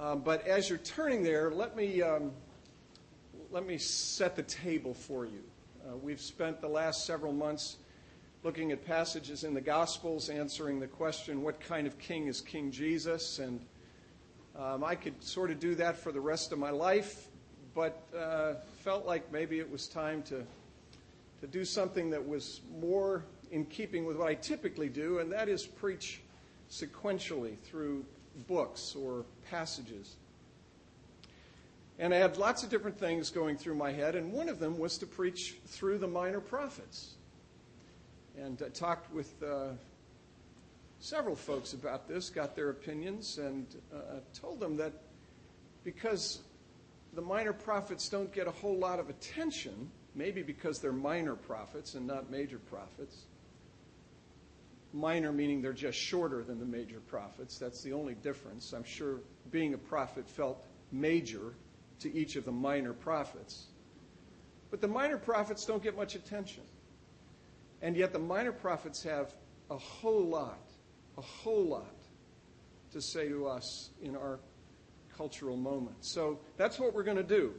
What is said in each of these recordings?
Um, but as you're turning there, let me, um, let me set the table for you. Uh, we've spent the last several months looking at passages in the Gospels, answering the question, what kind of king is King Jesus? And um, I could sort of do that for the rest of my life, but uh, felt like maybe it was time to, to do something that was more in keeping with what I typically do, and that is preach sequentially through books or passages. And I had lots of different things going through my head, and one of them was to preach through the minor prophets. And I talked with uh, several folks about this, got their opinions, and uh, told them that because the minor prophets don't get a whole lot of attention, maybe because they're minor prophets and not major prophets. Minor meaning they're just shorter than the major prophets. That's the only difference. I'm sure being a prophet felt major to each of the minor prophets. But the minor prophets don't get much attention. And yet the minor prophets have a whole lot, a whole lot to say to us in our cultural moment. So that's what we're going to do.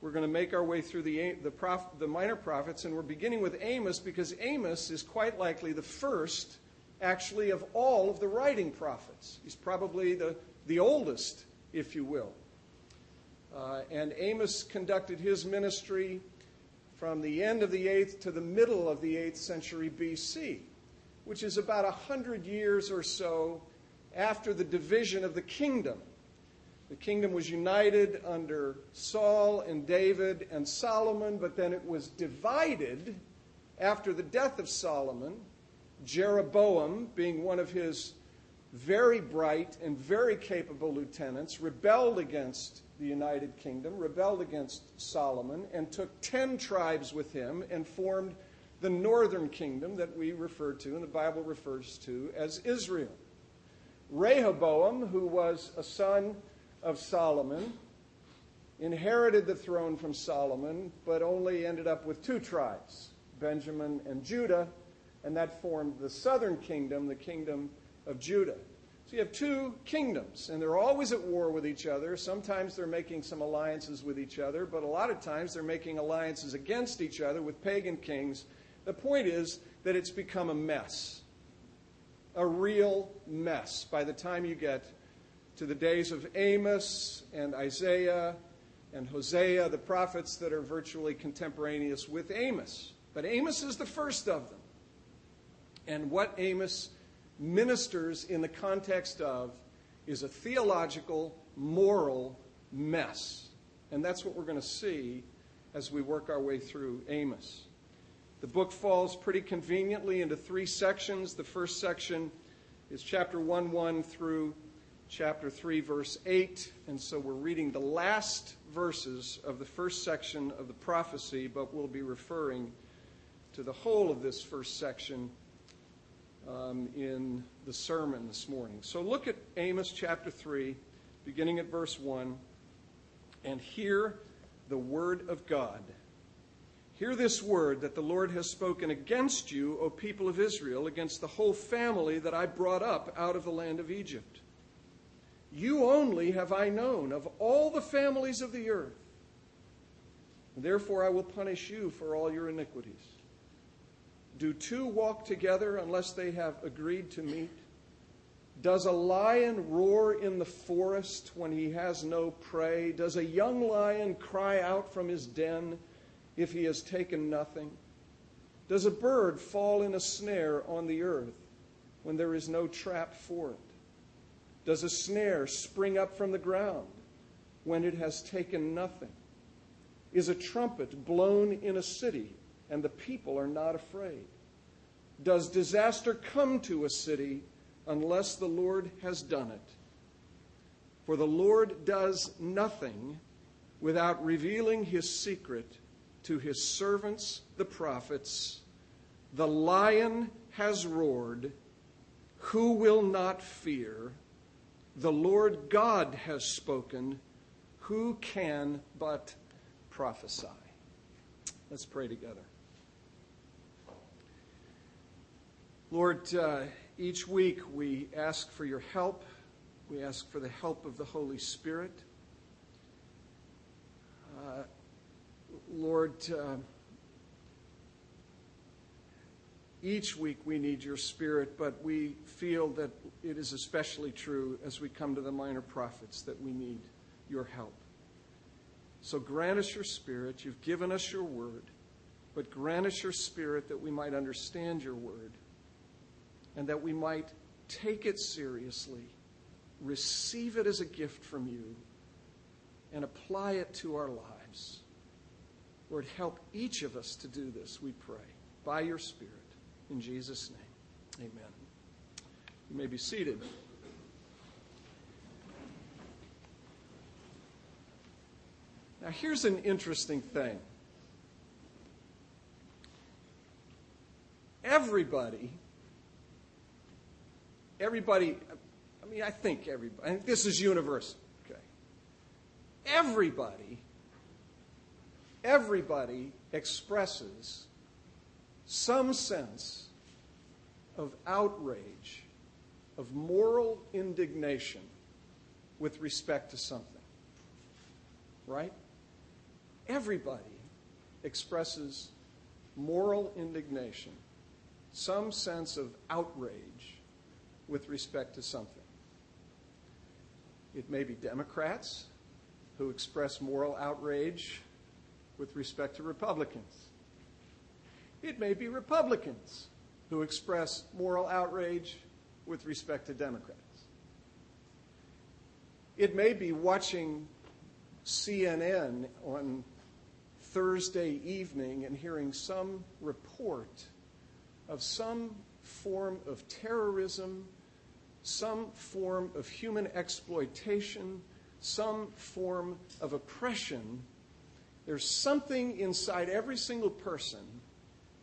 We're going to make our way through the, the, prof, the minor prophets, and we're beginning with Amos because Amos is quite likely the first, actually, of all of the writing prophets. He's probably the, the oldest, if you will. Uh, and Amos conducted his ministry from the end of the 8th to the middle of the 8th century BC, which is about 100 years or so after the division of the kingdom. The kingdom was united under Saul and David and Solomon, but then it was divided after the death of Solomon. Jeroboam, being one of his very bright and very capable lieutenants, rebelled against the United Kingdom, rebelled against Solomon, and took ten tribes with him and formed the northern kingdom that we refer to, and the Bible refers to, as Israel. Rehoboam, who was a son of Solomon, inherited the throne from Solomon, but only ended up with two tribes, Benjamin and Judah, and that formed the southern kingdom, the kingdom of Judah. So you have two kingdoms, and they're always at war with each other. Sometimes they're making some alliances with each other, but a lot of times they're making alliances against each other with pagan kings. The point is that it's become a mess, a real mess by the time you get to the days of Amos and Isaiah and Hosea, the prophets that are virtually contemporaneous with Amos. But Amos is the first of them. And what Amos ministers in the context of is a theological, moral mess. And that's what we're going to see as we work our way through Amos. The book falls pretty conveniently into three sections. The first section is chapter 1 1 through chapter 3, verse 8. And so we're reading the last verses of the first section of the prophecy, but we'll be referring to the whole of this first section um, in the sermon this morning. So look at Amos chapter 3, beginning at verse 1, and hear the word of God. Hear this word that the Lord has spoken against you, O people of Israel, against the whole family that I brought up out of the land of Egypt. You only have I known of all the families of the earth. Therefore I will punish you for all your iniquities. Do two walk together unless they have agreed to meet? Does a lion roar in the forest when he has no prey? Does a young lion cry out from his den if he has taken nothing? Does a bird fall in a snare on the earth when there is no trap for it? Does a snare spring up from the ground when it has taken nothing? Is a trumpet blown in a city and the people are not afraid? Does disaster come to a city unless the Lord has done it? For the Lord does nothing without revealing his secret to his servants, the prophets. The lion has roared. Who will not fear? The Lord God has spoken. Who can but prophesy? Let's pray together. Lord, uh, each week we ask for your help. We ask for the help of the Holy Spirit. Uh, Lord, uh, each week we need your Spirit, but we feel that it is especially true as we come to the minor prophets that we need your help. So grant us your Spirit. You've given us your word, but grant us your Spirit that we might understand your word and that we might take it seriously, receive it as a gift from you, and apply it to our lives. Lord, help each of us to do this, we pray, by your Spirit. In Jesus' name, amen. You may be seated. Now, here's an interesting thing. Everybody, everybody, I mean, I think everybody, I think this is universal, okay? Everybody, everybody expresses some sense of outrage, of moral indignation with respect to something. Right? Everybody expresses moral indignation, some sense of outrage with respect to something. It may be Democrats who express moral outrage with respect to Republicans. It may be Republicans who express moral outrage with respect to Democrats. It may be watching CNN on Thursday evening and hearing some report of some form of terrorism, some form of human exploitation, some form of oppression. There's something inside every single person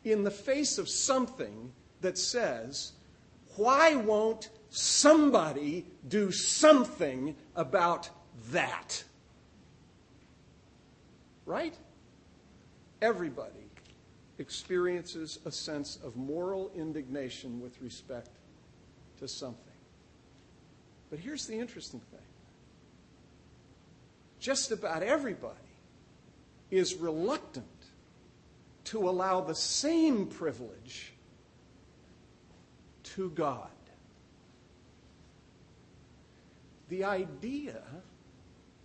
in the face of something that says, why won't somebody do something about that? Right? Everybody experiences a sense of moral indignation with respect to something. But here's the interesting thing just about everybody is reluctant to allow the same privilege to God. The idea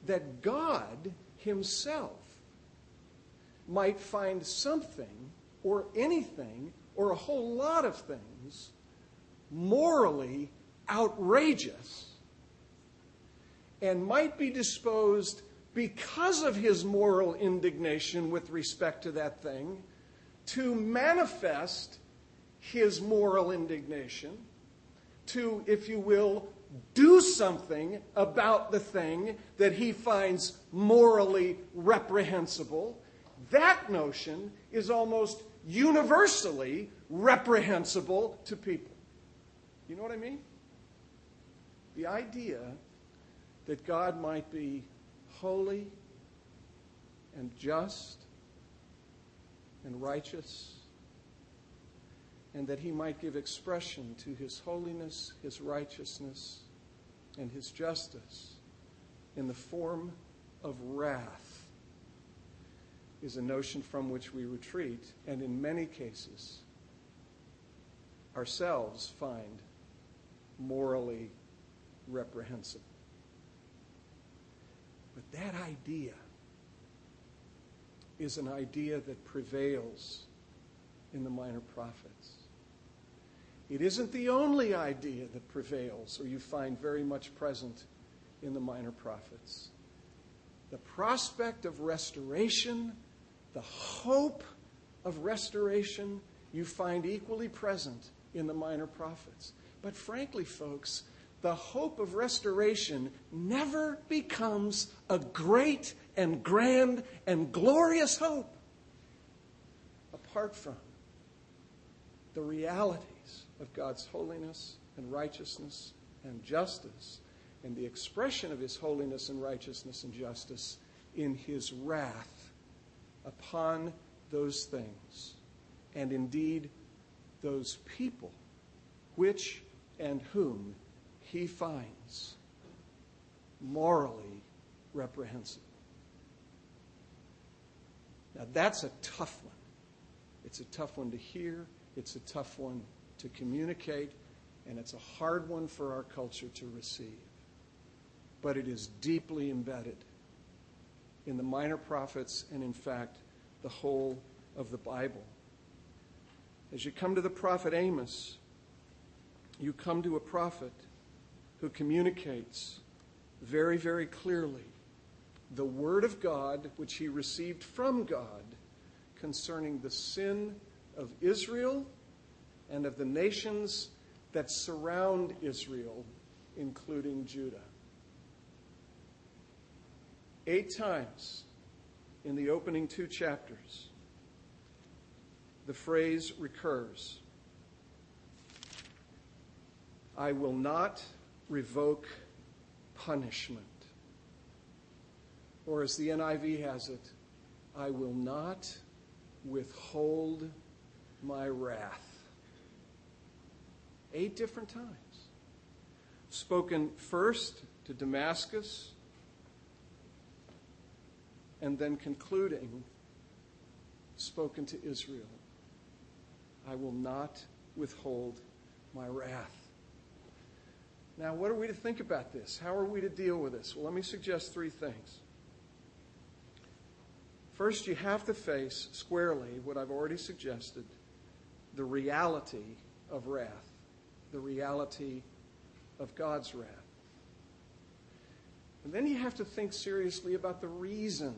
that God Himself might find something or anything or a whole lot of things morally outrageous and might be disposed because of his moral indignation with respect to that thing, to manifest his moral indignation, to, if you will, do something about the thing that he finds morally reprehensible. That notion is almost universally reprehensible to people. You know what I mean? The idea that God might be holy and just and righteous, and that he might give expression to his holiness, his righteousness, and his justice in the form of wrath is a notion from which we retreat, and in many cases, ourselves find morally reprehensible. But that idea is an idea that prevails in the minor prophets. It isn't the only idea that prevails or you find very much present in the minor prophets. The prospect of restoration, the hope of restoration, you find equally present in the minor prophets. But frankly, folks, the hope of restoration never becomes a great and grand and glorious hope apart from the realities of God's holiness and righteousness and justice and the expression of his holiness and righteousness and justice in his wrath upon those things and indeed those people which and whom he finds morally reprehensible. Now, that's a tough one. It's a tough one to hear, it's a tough one to communicate, and it's a hard one for our culture to receive. But it is deeply embedded in the minor prophets and, in fact, the whole of the Bible. As you come to the prophet Amos, you come to a prophet who communicates very, very clearly the Word of God, which he received from God, concerning the sin of Israel and of the nations that surround Israel, including Judah. Eight times in the opening two chapters, the phrase recurs I will not revoke punishment. Or as the NIV has it, I will not withhold my wrath. Eight different times. Spoken first to Damascus, and then concluding, spoken to Israel. I will not withhold my wrath. Now, what are we to think about this? How are we to deal with this? Well, let me suggest three things. First, you have to face squarely what I've already suggested the reality of wrath, the reality of God's wrath. And then you have to think seriously about the reason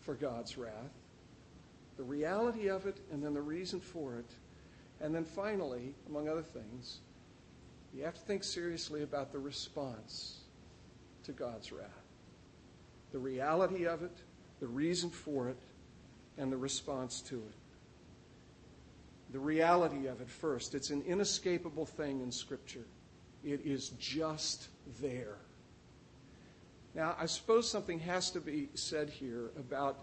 for God's wrath, the reality of it, and then the reason for it. And then finally, among other things, you have to think seriously about the response to God's wrath, the reality of it, the reason for it, and the response to it. The reality of it first, it's an inescapable thing in Scripture. It is just there. Now, I suppose something has to be said here about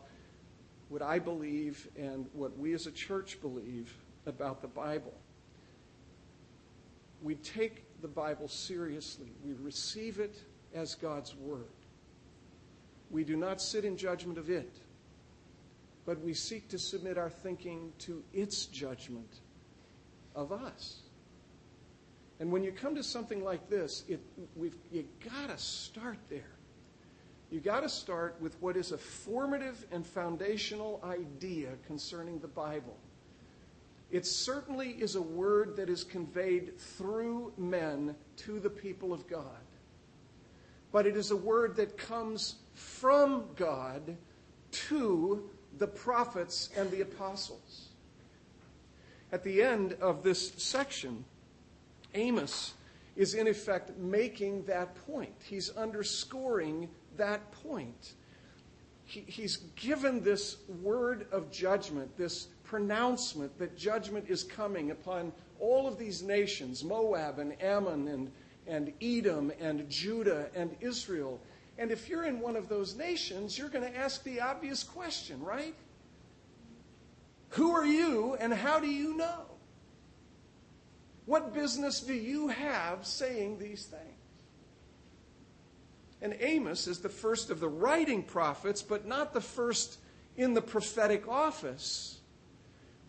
what I believe and what we as a church believe about the Bible. We take the Bible seriously, we receive it as God's Word. We do not sit in judgment of it, but we seek to submit our thinking to its judgment of us. And when you come to something like this, it, we've, you got to start there. You got to start with what is a formative and foundational idea concerning the Bible. It certainly is a word that is conveyed through men to the people of God. But it is a word that comes from God to the prophets and the apostles. At the end of this section, Amos is in effect making that point. He's underscoring that point. He, he's given this word of judgment, this pronouncement that judgment is coming upon all of these nations Moab and Ammon and, and Edom and Judah and Israel. And if you're in one of those nations, you're going to ask the obvious question, right? Who are you and how do you know? What business do you have saying these things? And Amos is the first of the writing prophets, but not the first in the prophetic office,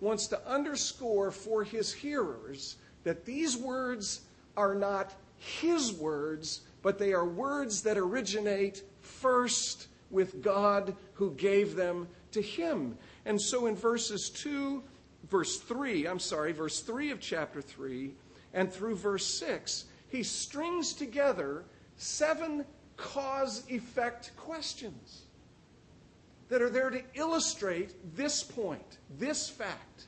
wants to underscore for his hearers that these words are not his words, but they are words that originate first with God who gave them to him. And so in verses 2, verse 3, I'm sorry, verse 3 of chapter 3, and through verse 6, he strings together seven cause effect questions that are there to illustrate this point, this fact,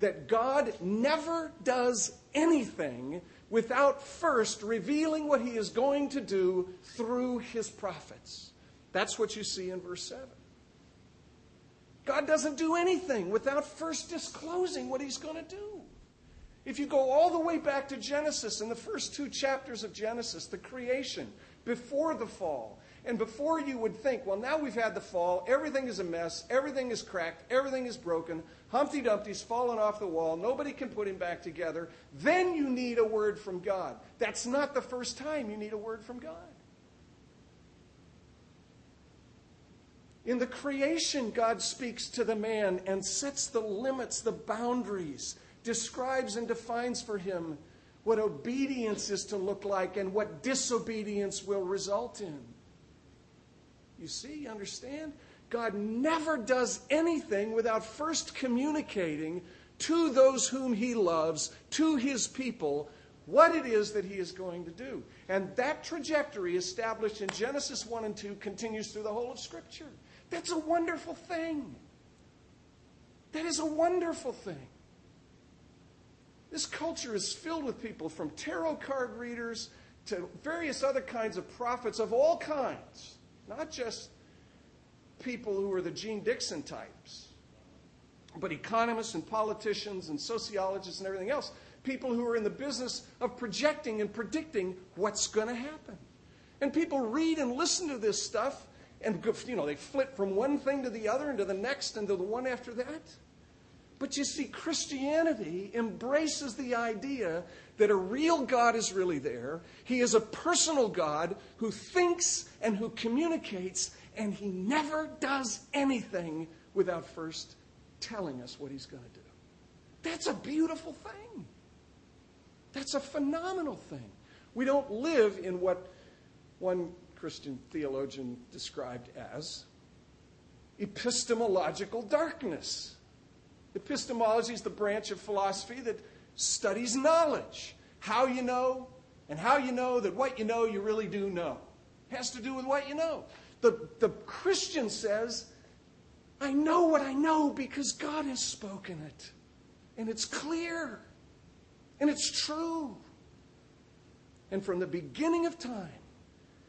that God never does anything without first revealing what he is going to do through his prophets. That's what you see in verse 7. God doesn't do anything without first disclosing what he's going to do. If you go all the way back to Genesis, in the first two chapters of Genesis, the creation, before the fall. And before you would think, well, now we've had the fall, everything is a mess, everything is cracked, everything is broken, Humpty Dumpty's fallen off the wall, nobody can put him back together, then you need a word from God. That's not the first time you need a word from God. In the creation, God speaks to the man and sets the limits, the boundaries, describes and defines for him what obedience is to look like and what disobedience will result in. You see, you understand? God never does anything without first communicating to those whom he loves, to his people, what it is that he is going to do. And that trajectory established in Genesis 1 and 2 continues through the whole of Scripture. That's a wonderful thing. That is a wonderful thing. This culture is filled with people from tarot card readers to various other kinds of prophets of all kinds, not just people who are the Jeane Dixon types, but economists and politicians and sociologists and everything else. People who are in the business of projecting and predicting what's going to happen. And people read and listen to this stuff, and you know they flip from one thing to the other and to the next and to the one after that. But you see, Christianity embraces the idea that a real God is really there. He is a personal God who thinks and who communicates, and he never does anything without first telling us what he's going to do. That's a beautiful thing. That's a phenomenal thing. We don't live in what one Christian theologian described as epistemological darkness. Epistemology is the branch of philosophy that studies knowledge. How you know, and how you know that what you know you really do know. It has to do with what you know. The, the Christian says, I know what I know because God has spoken it. And it's clear. And it's true. And from the beginning of time,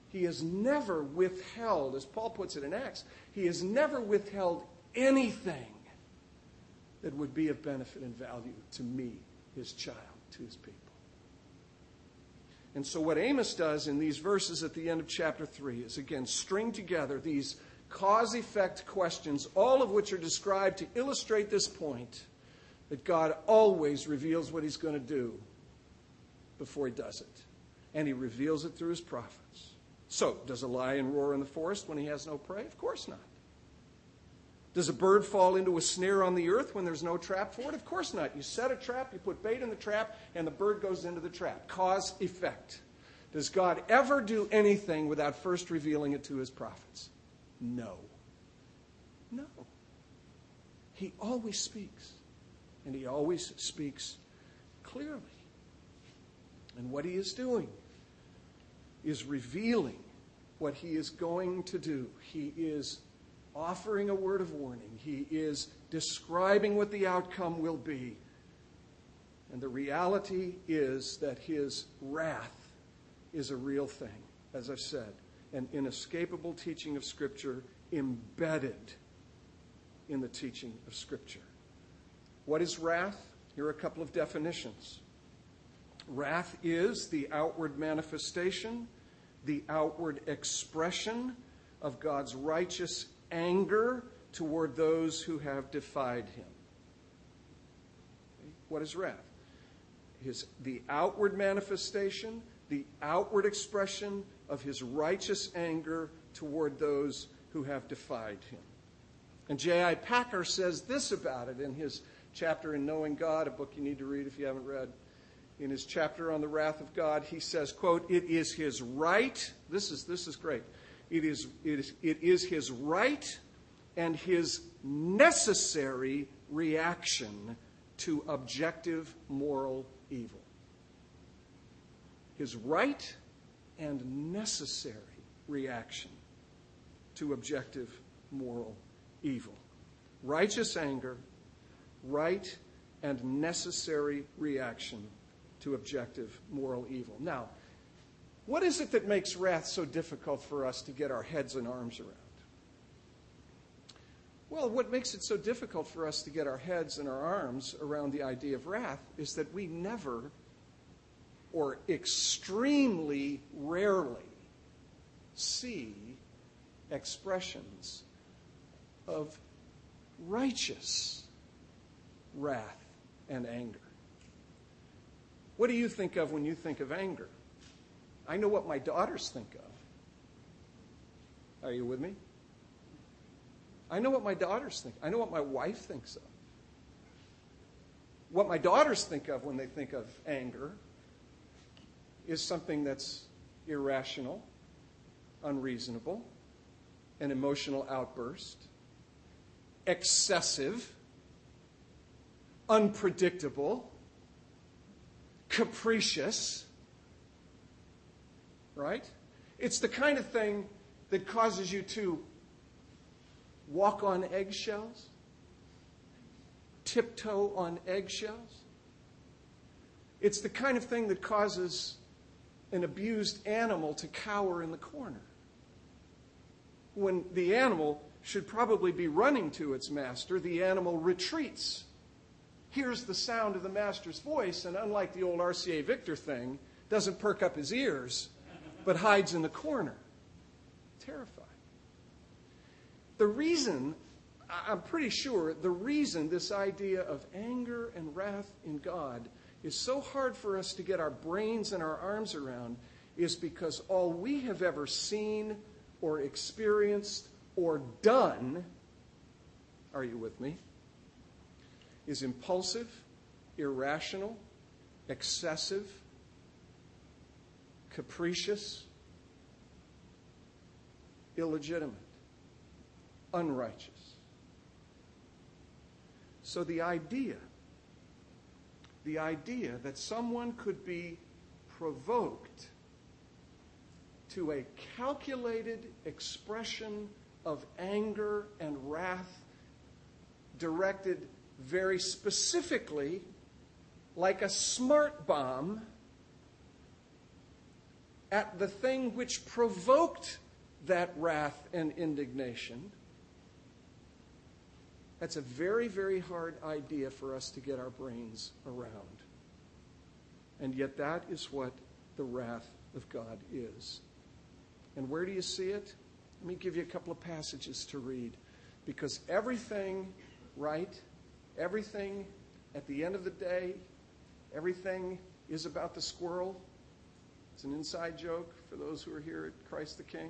he has never withheld, as Paul puts it in Acts, he has never withheld anything that would be of benefit and value to me, his child, to his people. And so, what Amos does in these verses at the end of chapter 3 is again string together these cause effect questions, all of which are described to illustrate this point that God always reveals what he's going to do before he does it. And he reveals it through his prophets. So, does a lion roar in the forest when he has no prey? Of course not. Does a bird fall into a snare on the earth when there's no trap for it? Of course not. You set a trap, you put bait in the trap, and the bird goes into the trap. Cause, effect. Does God ever do anything without first revealing it to his prophets? No. No. He always speaks, and he always speaks clearly. And what he is doing is revealing what he is going to do. He is offering a word of warning. He is describing what the outcome will be. And the reality is that his wrath is a real thing, as I've said, an inescapable teaching of Scripture embedded in the teaching of Scripture. What is wrath? Here are a couple of definitions. Wrath is the outward manifestation, the outward expression of God's righteous anger toward those who have defied him. What is wrath? His, the outward manifestation, the outward expression of his righteous anger toward those who have defied him. And J.I. Packer says this about it in his chapter in Knowing God, a book you need to read if you haven't read. In his chapter on the wrath of God, he says, quote, It is his right, this is, this is great, it is, it is, it is his right and his necessary reaction to objective moral evil. His right and necessary reaction to objective moral evil. Righteous anger, right and necessary reaction to objective moral evil. Now, what is it that makes wrath so difficult for us to get our heads and arms around? Well, what makes it so difficult for us to get our heads and our arms around the idea of wrath is that we never, or extremely rarely, see expressions of righteous wrath and anger. What do you think of when you think of anger? I know what my daughters think of. Are you with me? I know what my daughters think. I know what my wife thinks of. What my daughters think of when they think of anger is something that's irrational, unreasonable, an emotional outburst, excessive, unpredictable, capricious. Right? It's the kind of thing that causes you to walk on eggshells, tiptoe on eggshells. It's the kind of thing that causes an abused animal to cower in the corner. When the animal should probably be running to its master, the animal retreats, hears the sound of the master's voice, and unlike the old RCA Victor thing, doesn't perk up his ears, but hides in the corner. Terrified. The reason, I'm pretty sure, the reason this idea of anger and wrath in God is so hard for us to get our brains and our arms around is because all we have ever seen or experienced or done, are you with me, is impulsive, irrational, excessive, capricious, illegitimate, unrighteous. So the idea the idea that someone could be provoked to a calculated expression of anger and wrath directed very specifically, like a smart bomb, at the thing which provoked that wrath and indignation that's a very, very hard idea for us to get our brains around. And yet, that is what the wrath of God is. And where do you see it? Let me give you a couple of passages to read. Because everything, right? Everything at the end of the day, everything is about the squirrel. It's an inside joke for those who are here at Christ the King.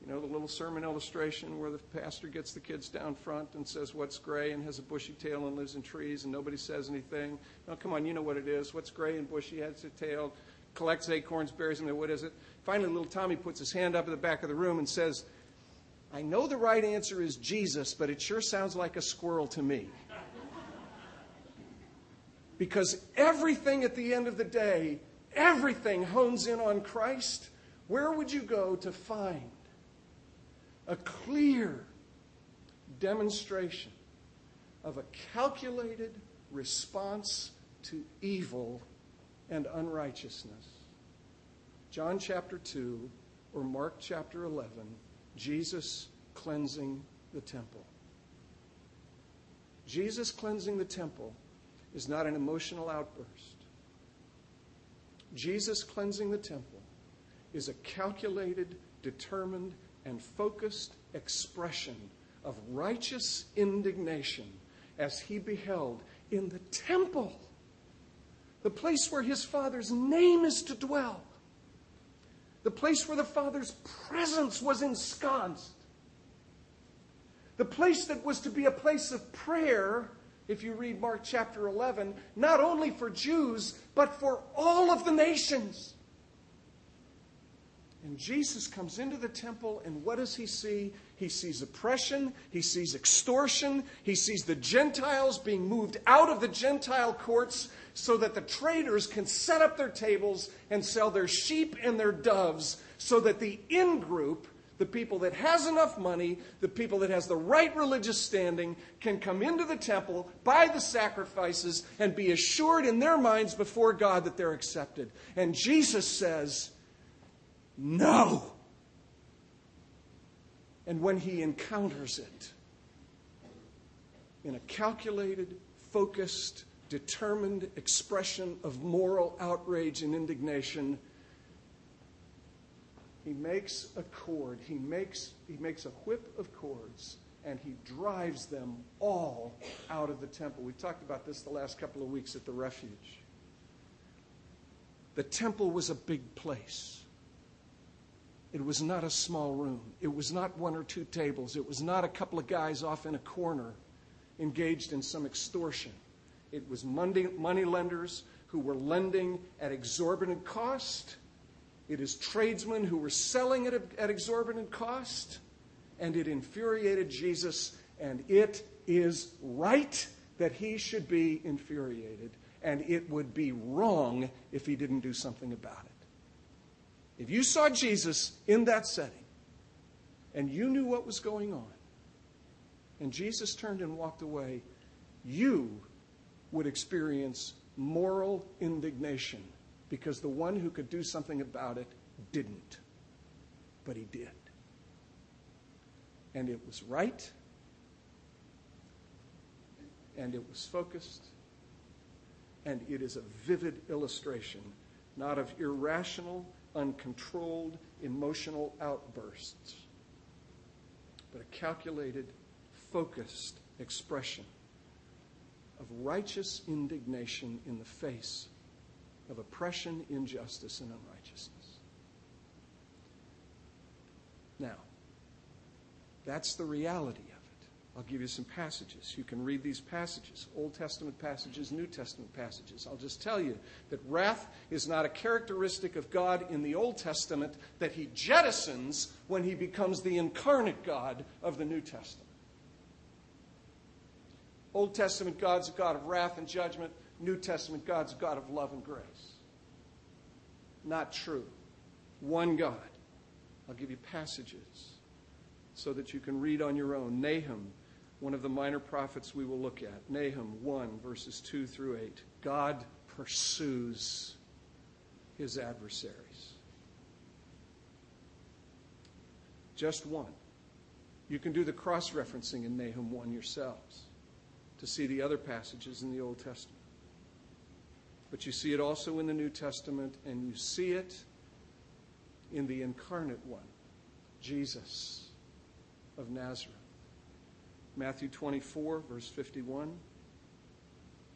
You know, the little sermon illustration where the pastor gets the kids down front and says, What's gray and has a bushy tail and lives in trees, and nobody says anything. No, come on, you know what it is. What's gray and bushy, has a tail, collects acorns, berries, and what is it? Finally, little Tommy puts his hand up at the back of the room and says, I know the right answer is Jesus, but it sure sounds like a squirrel to me. because everything at the end of the day, everything hones in on Christ. Where would you go to find a clear demonstration of a calculated response to evil and unrighteousness. John chapter 2 or Mark chapter 11, Jesus cleansing the temple. Jesus cleansing the temple is not an emotional outburst. Jesus cleansing the temple is a calculated, determined, and focused expression of righteous indignation as he beheld in the temple, the place where his Father's name is to dwell, the place where the Father's presence was ensconced, the place that was to be a place of prayer, if you read Mark chapter 11, not only for Jews, but for all of the nations. And Jesus comes into the temple, and what does he see? He sees oppression, he sees extortion, he sees the Gentiles being moved out of the Gentile courts so that the traders can set up their tables and sell their sheep and their doves so that the in group, the people that has enough money, the people that has the right religious standing, can come into the temple, buy the sacrifices, and be assured in their minds before God that they're accepted. And Jesus says, no. And when he encounters it in a calculated, focused, determined expression of moral outrage and indignation, he makes a cord, he makes, he makes a whip of cords, and he drives them all out of the temple. We've talked about this the last couple of weeks at the refuge. The temple was a big place It was not a small room. It was not one or two tables. It was not a couple of guys off in a corner engaged in some extortion. It was money, money lenders who were lending at exorbitant cost. It is tradesmen who were selling it at exorbitant cost. And it infuriated Jesus, and it is right that he should be infuriated, and it would be wrong if he didn't do something about it. If you saw Jesus in that setting and you knew what was going on, and Jesus turned and walked away, you would experience moral indignation because the one who could do something about it didn't. But he did. And it was right, and it was focused, and it is a vivid illustration, not of irrational uncontrolled emotional outbursts, but a calculated, focused expression of righteous indignation in the face of oppression, injustice, and unrighteousness. Now, that's the reality of it. I'll give you some passages. You can read these passages Old Testament passages, New Testament passages. I'll just tell you that wrath is not a characteristic of God in the Old Testament that he jettisons when he becomes the incarnate God of the New Testament. Old Testament God's a God of wrath and judgment, New Testament God's a God of love and grace. Not true. One God. I'll give you passages so that you can read on your own. Nahum one of the minor prophets we will look at, Nahum 1, verses 2 through 8. God pursues his adversaries. Just one. You can do the cross referencing in Nahum 1 yourselves to see the other passages in the Old Testament. But you see it also in the New Testament, and you see it in the incarnate one, Jesus of Nazareth. Matthew 24, verse 51,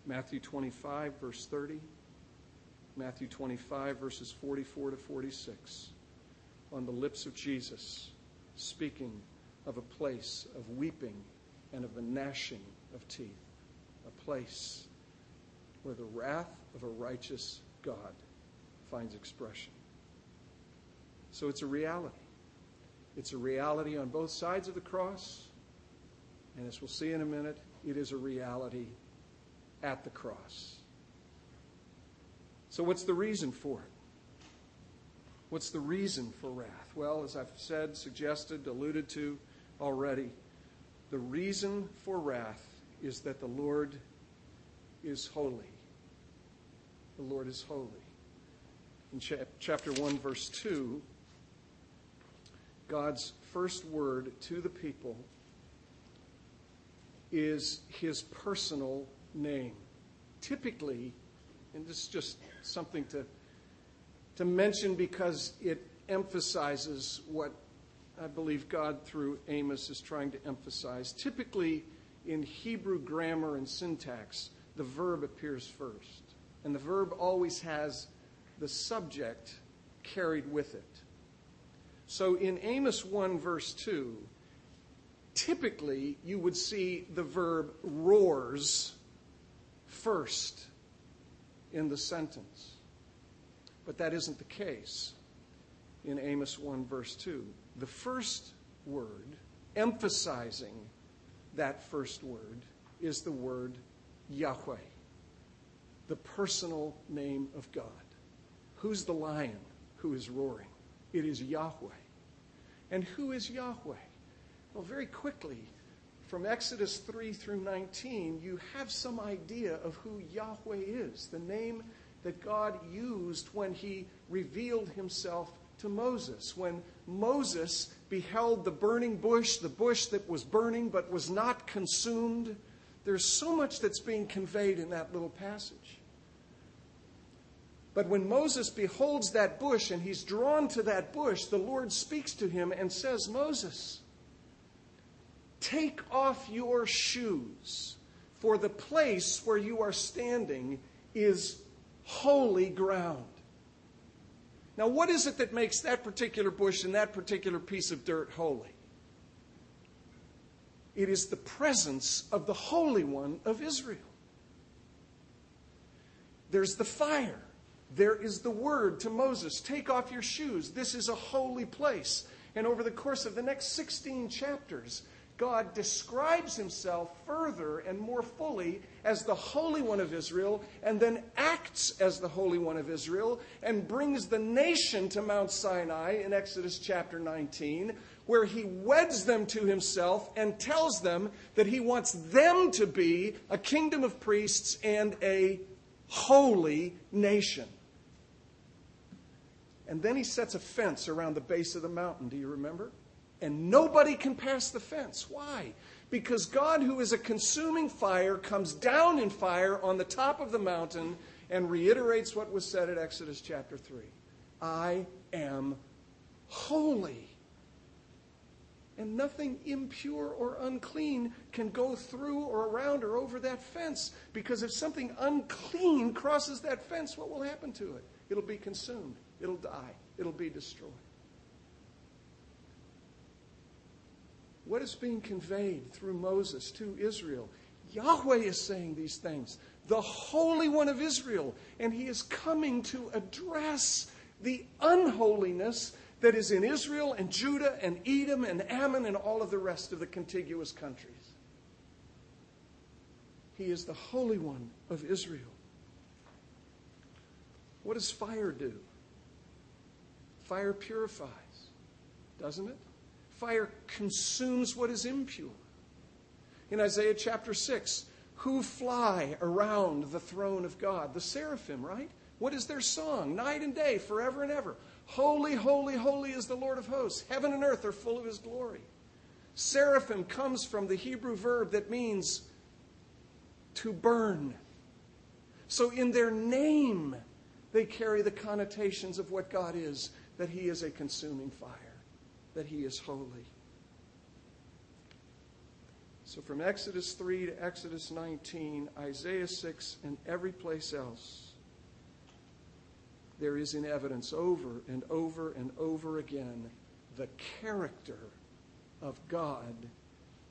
Matthew 25, verse 30, Matthew 25, verses 44 to 46, on the lips of Jesus, speaking of a place of weeping and of the gnashing of teeth, a place where the wrath of a righteous God finds expression. So it's a reality. It's a reality on both sides of the cross and as we'll see in a minute, it is a reality at the cross. So, what's the reason for it? What's the reason for wrath? Well, as I've said, suggested, alluded to already, the reason for wrath is that the Lord is holy. The Lord is holy. In chapter 1, verse 2, God's first word to the people is his personal name. Typically, and this is just something to, to mention because it emphasizes what I believe God through Amos is trying to emphasize. Typically, in Hebrew grammar and syntax, the verb appears first. And the verb always has the subject carried with it. So in Amos 1, verse 2, typically you would see the verb roars first in the sentence. But that isn't the case in Amos 1, verse 2. The first word, emphasizing that first word, is the word Yahweh, the personal name of God. Who's the lion who is roaring? It is Yahweh. And who is Yahweh? Well, very quickly, from Exodus 3 through 19, you have some idea of who Yahweh is, the name that God used when he revealed himself to Moses. When Moses beheld the burning bush, the bush that was burning but was not consumed, there's so much that's being conveyed in that little passage. But when Moses beholds that bush and he's drawn to that bush, the Lord speaks to him and says, Moses, Take off your shoes, for the place where you are standing is holy ground. Now, what is it that makes that particular bush and that particular piece of dirt holy? It is the presence of the Holy One of Israel. There's the fire. There is the word to Moses take off your shoes. This is a holy place. And over the course of the next 16 chapters, God describes himself further and more fully as the Holy One of Israel, and then acts as the Holy One of Israel, and brings the nation to Mount Sinai in Exodus chapter 19, where he weds them to himself and tells them that he wants them to be a kingdom of priests and a holy nation. And then he sets a fence around the base of the mountain. Do you remember? And nobody can pass the fence. Why? Because God, who is a consuming fire, comes down in fire on the top of the mountain and reiterates what was said at Exodus chapter 3 I am holy. And nothing impure or unclean can go through or around or over that fence. Because if something unclean crosses that fence, what will happen to it? It'll be consumed, it'll die, it'll be destroyed. What is being conveyed through Moses to Israel? Yahweh is saying these things, the Holy One of Israel, and he is coming to address the unholiness that is in Israel and Judah and Edom and Ammon and all of the rest of the contiguous countries. He is the Holy One of Israel. What does fire do? Fire purifies, doesn't it? Fire consumes what is impure. In Isaiah chapter 6, who fly around the throne of God? The seraphim, right? What is their song? Night and day, forever and ever. Holy, holy, holy is the Lord of hosts. Heaven and earth are full of his glory. Seraphim comes from the Hebrew verb that means to burn. So in their name, they carry the connotations of what God is that he is a consuming fire, that he is holy. So from Exodus 3 to Exodus 19, Isaiah 6, and every place else, there is in evidence over and over and over again the character of God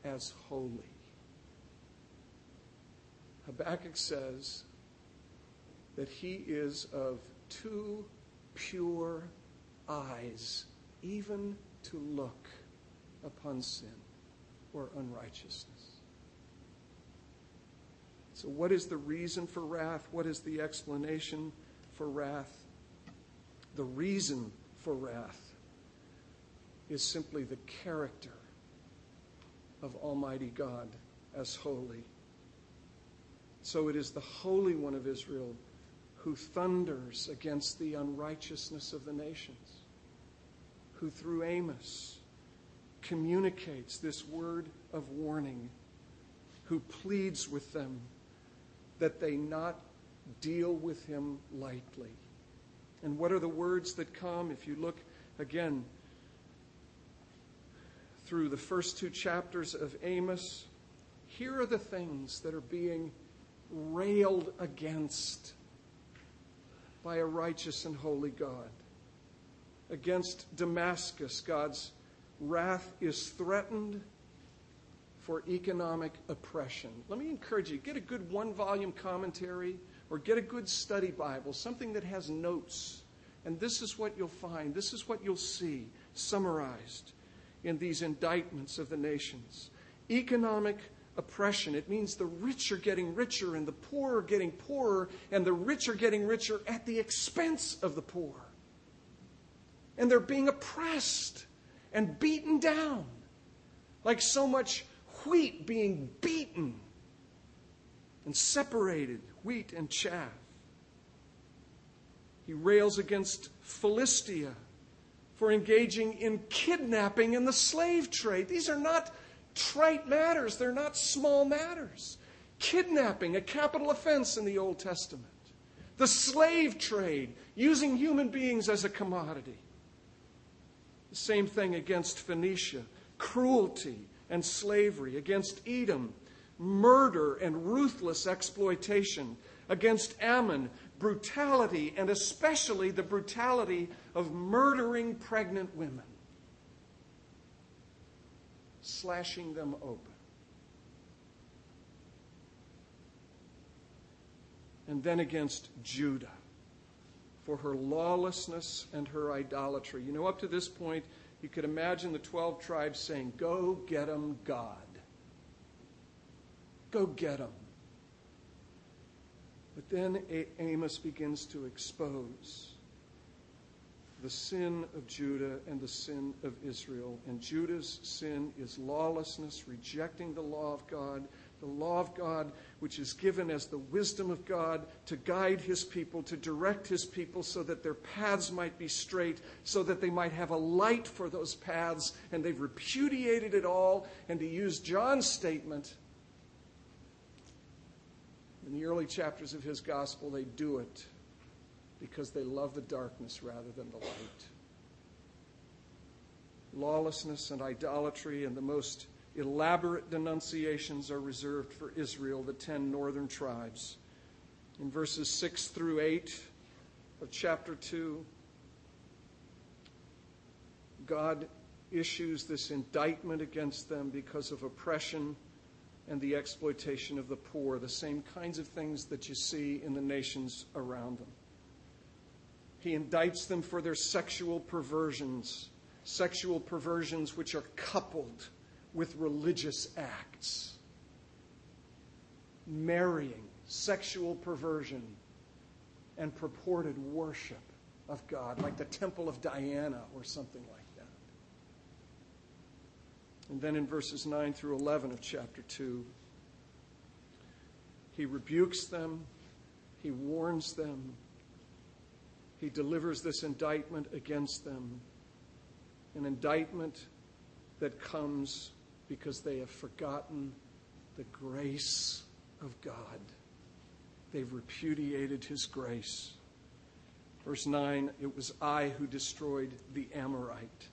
as holy. Habakkuk says that he is of too pure eyes even to look upon sin or unrighteousness. So, what is the reason for wrath? What is the explanation for wrath? The reason for wrath is simply the character of Almighty God as holy. So it is the Holy One of Israel who thunders against the unrighteousness of the nations, who through Amos communicates this word of warning, who pleads with them that they not deal with him lightly. And what are the words that come? If you look again through the first two chapters of Amos, here are the things that are being railed against by a righteous and holy God. Against Damascus, God's wrath is threatened for economic oppression. Let me encourage you get a good one volume commentary or get a good study Bible, something that has notes. And this is what you'll find. This is what you'll see summarized in these indictments of the nations. Economic oppression. It means the rich are getting richer and the poor are getting poorer, and the rich are getting richer at the expense of the poor. And they're being oppressed and beaten down, like so much wheat being beaten and separated wheat and chaff. He rails against Philistia for engaging in kidnapping and the slave trade. These are not trite matters, they're not small matters. Kidnapping, a capital offense in the Old Testament. The slave trade, using human beings as a commodity. The same thing against Phoenicia, cruelty and slavery. Against Edom, murder and ruthless exploitation, against Ammon, brutality, and especially the brutality of murdering pregnant women, slashing them open. And then against Judah for her lawlessness and her idolatry. You know, up to this point, you could imagine the 12 tribes saying, Go get them, God. Go get them. But then Amos begins to expose the sin of Judah and the sin of Israel. And Judah's sin is lawlessness, rejecting the law of God, the law of God, which is given as the wisdom of God to guide his people, to direct his people so that their paths might be straight, so that they might have a light for those paths. And they've repudiated it all. And to use John's statement, in the early chapters of his gospel, they do it because they love the darkness rather than the light. Lawlessness and idolatry and the most elaborate denunciations are reserved for Israel, the ten northern tribes. In verses 6 through 8 of chapter 2, God issues this indictment against them because of oppression and the exploitation of the poor, the same kinds of things that you see in the nations around them. He indicts them for their sexual perversions, sexual perversions which are coupled with religious acts. Marrying, sexual perversion, and purported worship of God, like the Temple of Diana or something like that. And then in verses 9 through 11 of chapter 2, he rebukes them, he warns them, he delivers this indictment against them. An indictment that comes because they have forgotten the grace of God. They've repudiated his grace. Verse 9, it was I who destroyed the Amorite.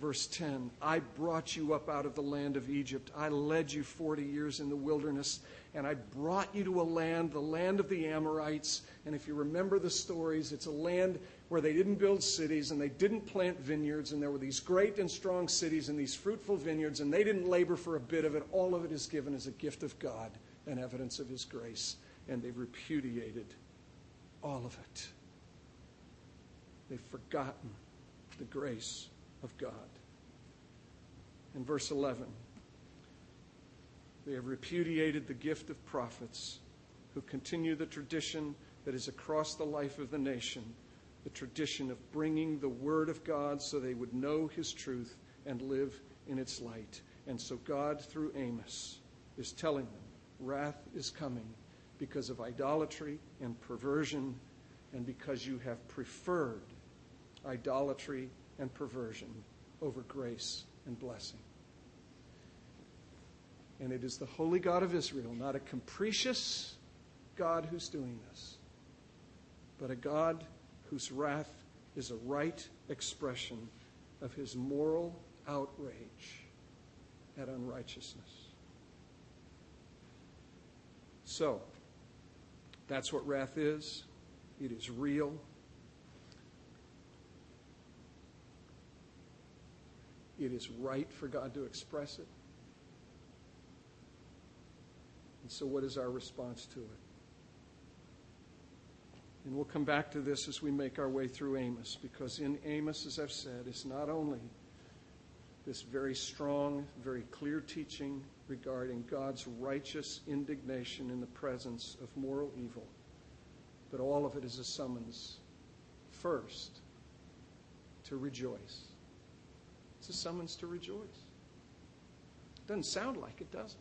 Verse 10, I brought you up out of the land of Egypt. I led you 40 years in the wilderness, and I brought you to a land, the land of the Amorites. And if you remember the stories, it's a land where they didn't build cities and they didn't plant vineyards, and there were these great and strong cities and these fruitful vineyards, and they didn't labor for a bit of it. All of it is given as a gift of God and evidence of His grace, and they've repudiated all of it. They've forgotten the grace of God. In verse 11, they have repudiated the gift of prophets who continue the tradition that is across the life of the nation the tradition of bringing the Word of God so they would know His truth and live in its light. And so God, through Amos, is telling them wrath is coming because of idolatry and perversion and because you have preferred idolatry and perversion over grace and blessing. And it is the holy God of Israel, not a capricious God who's doing this, but a God whose wrath is a right expression of his moral outrage at unrighteousness. So, that's what wrath is. It is real. It is right for God to express it. And so, what is our response to it? And we'll come back to this as we make our way through Amos, because in Amos, as I've said, it's not only this very strong, very clear teaching regarding God's righteous indignation in the presence of moral evil, but all of it is a summons, first, to rejoice. It's a summons to rejoice. Doesn't sound like it, does it?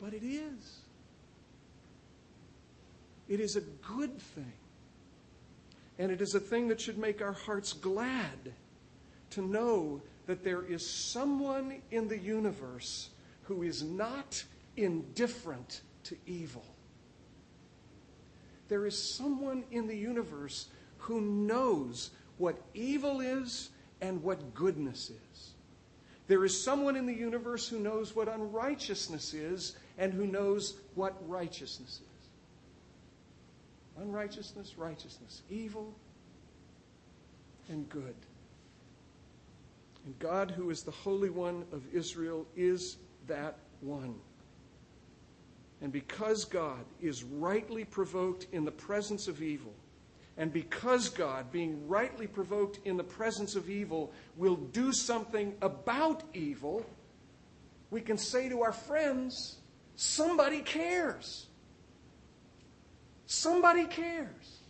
But it is. It is a good thing. And it is a thing that should make our hearts glad to know that there is someone in the universe who is not indifferent to evil. There is someone in the universe who knows what evil is and what goodness is. There is someone in the universe who knows what unrighteousness is and who knows what righteousness is. unrighteousness, righteousness, evil, and good. And God, who is the Holy One of Israel, is that one. And because God is rightly provoked in the presence of evil, and because God, being rightly provoked in the presence of evil, will do something about evil, we can say to our friends, somebody cares. Somebody cares.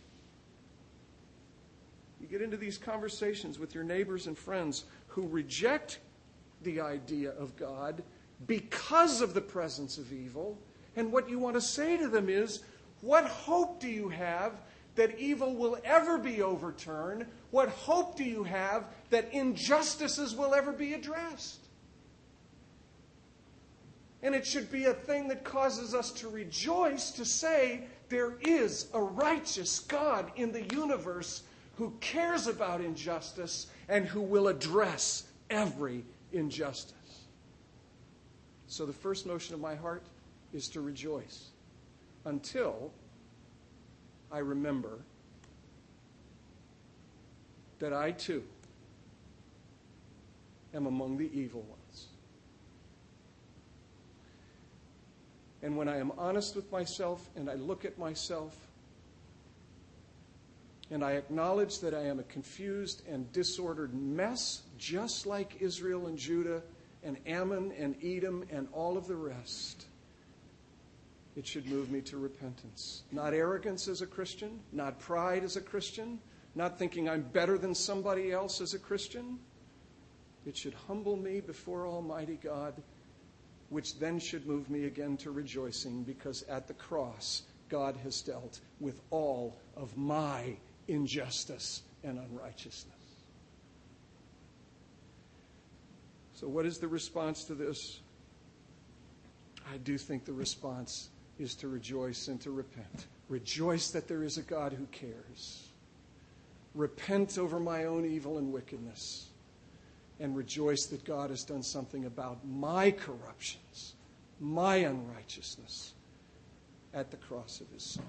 You get into these conversations with your neighbors and friends who reject the idea of God because of the presence of evil. And what you want to say to them is, What hope do you have that evil will ever be overturned? What hope do you have that injustices will ever be addressed? And it should be a thing that causes us to rejoice to say there is a righteous God in the universe who cares about injustice and who will address every injustice. So the first motion of my heart is to rejoice until I remember that I too am among the evil ones. And when I am honest with myself and I look at myself and I acknowledge that I am a confused and disordered mess, just like Israel and Judah and Ammon and Edom and all of the rest, it should move me to repentance. Not arrogance as a Christian, not pride as a Christian, not thinking I'm better than somebody else as a Christian. It should humble me before Almighty God, which then should move me again to rejoicing because at the cross, God has dealt with all of my injustice and unrighteousness. So, what is the response to this? I do think the response is to rejoice and to repent. Rejoice that there is a God who cares. Repent over my own evil and wickedness. And rejoice that God has done something about my corruptions, my unrighteousness at the cross of his Son.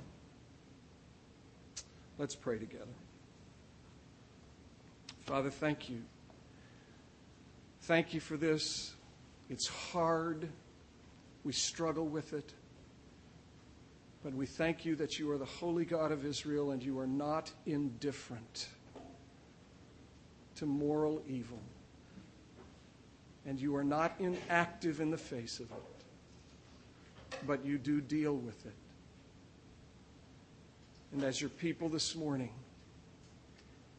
Let's pray together. Father, thank you. Thank you for this. It's hard. We struggle with it. But we thank you that you are the holy God of Israel and you are not indifferent to moral evil. And you are not inactive in the face of it. But you do deal with it. And as your people this morning,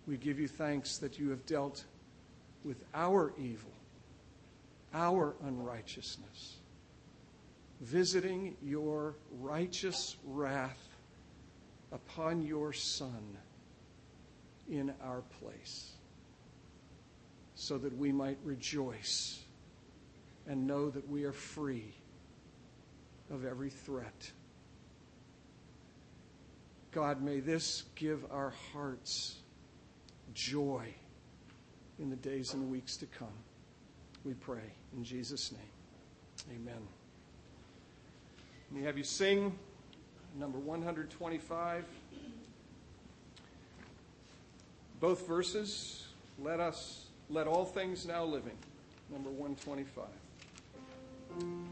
we give you thanks that you have dealt with our evil, our unrighteousness visiting your righteous wrath upon your Son in our place, so that we might rejoice and know that we are free of every threat. God, may this give our hearts joy in the days and weeks to come. We pray in Jesus' name. Amen. Let me have you sing number 125. Both verses. Let us, let all things now living. Number 125. Please.